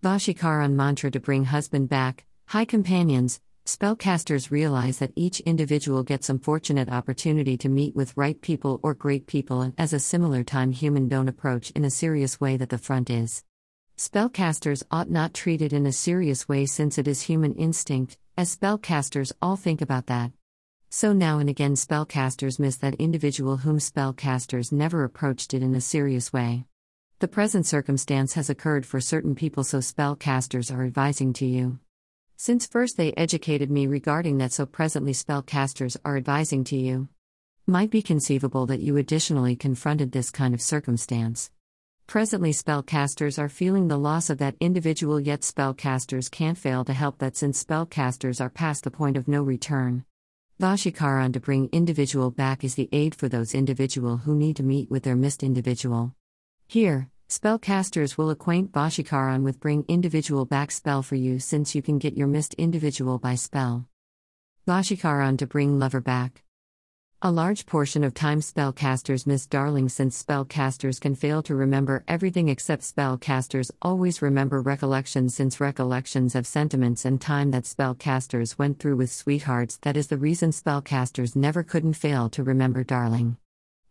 Vashikaran mantra to bring husband back. Hi, companions. Spellcasters realize that each individual gets some fortunate opportunity to meet with right people or great people, and as a similar time, human don't approach in a serious way that the front is. Spellcasters ought not treat it in a serious way since it is human instinct, as spellcasters all think about that. So now and again, spellcasters miss that individual whom spellcasters never approached it in a serious way. The present circumstance has occurred for certain people, so spellcasters are advising to you. Since first they educated me regarding that, so presently spellcasters are advising to you. Might be conceivable that you additionally confronted this kind of circumstance. Presently, spellcasters are feeling the loss of that individual, yet spellcasters can't fail to help that since spellcasters are past the point of no return. Vashikaran to bring individual back is the aid for those individual who need to meet with their missed individual. Here, spellcasters will acquaint Vashikaran with bring individual back spell for you since you can get your missed individual by spell. Vashikaran to bring lover back. A large portion of time spellcasters miss darling since spellcasters can fail to remember everything except spellcasters always remember recollections since recollections of sentiments and time that spellcasters went through with sweethearts that is the reason spellcasters never couldn't fail to remember darling.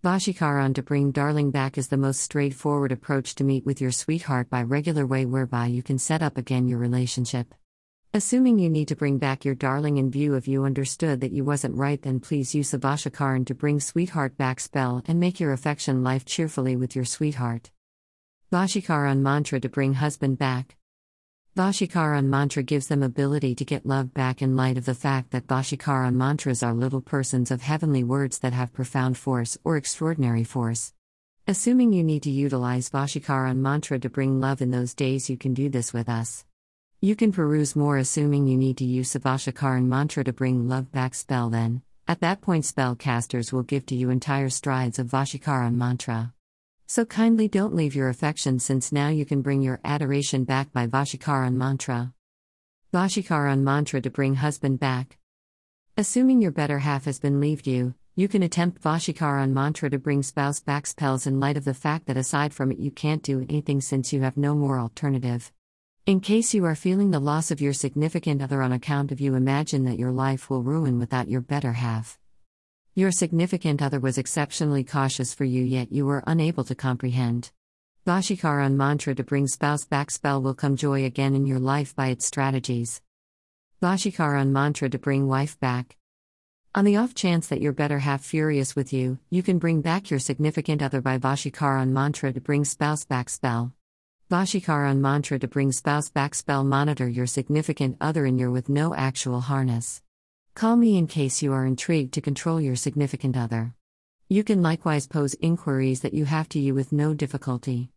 Vashikaran to bring darling back is the most straightforward approach to meet with your sweetheart by regular way whereby you can set up again your relationship. Assuming you need to bring back your darling in view if you understood that you wasn't right then please use the Vashikaran to bring sweetheart back spell and make your affection life cheerfully with your sweetheart. Vashikaran mantra to bring husband back. Vashikaran mantra gives them ability to get love back in light of the fact that Vashikaran mantras are little persons of heavenly words that have profound force or extraordinary force. Assuming you need to utilize Vashikaran mantra to bring love in those days, you can do this with us. You can peruse more assuming you need to use Vashikaran mantra to bring love back spell then. At that point, spellcasters will give to you entire strides of Vashikaran mantra. So kindly don't leave your affection since now you can bring your adoration back by Vashikaran mantra. Vashikaran mantra to bring husband back. Assuming your better half has been leaved you, you can attempt Vashikaran mantra to bring spouse back spells in light of the fact that aside from it you can't do anything since you have no more alternative. In case you are feeling the loss of your significant other on account of you imagine that your life will ruin without your better half. Your significant other was exceptionally cautious for you, yet you were unable to comprehend. Vashikaran mantra to bring spouse back spell will come joy again in your life by its strategies. Vashikaran mantra to bring wife back. On the off chance that you're better half furious with you, you can bring back your significant other by Vashikaran mantra to bring spouse back spell. Vashikaran mantra to bring spouse back spell monitor your significant other in your with no actual harness. Call me in case you are intrigued to control your significant other. You can likewise pose inquiries that you have to you with no difficulty.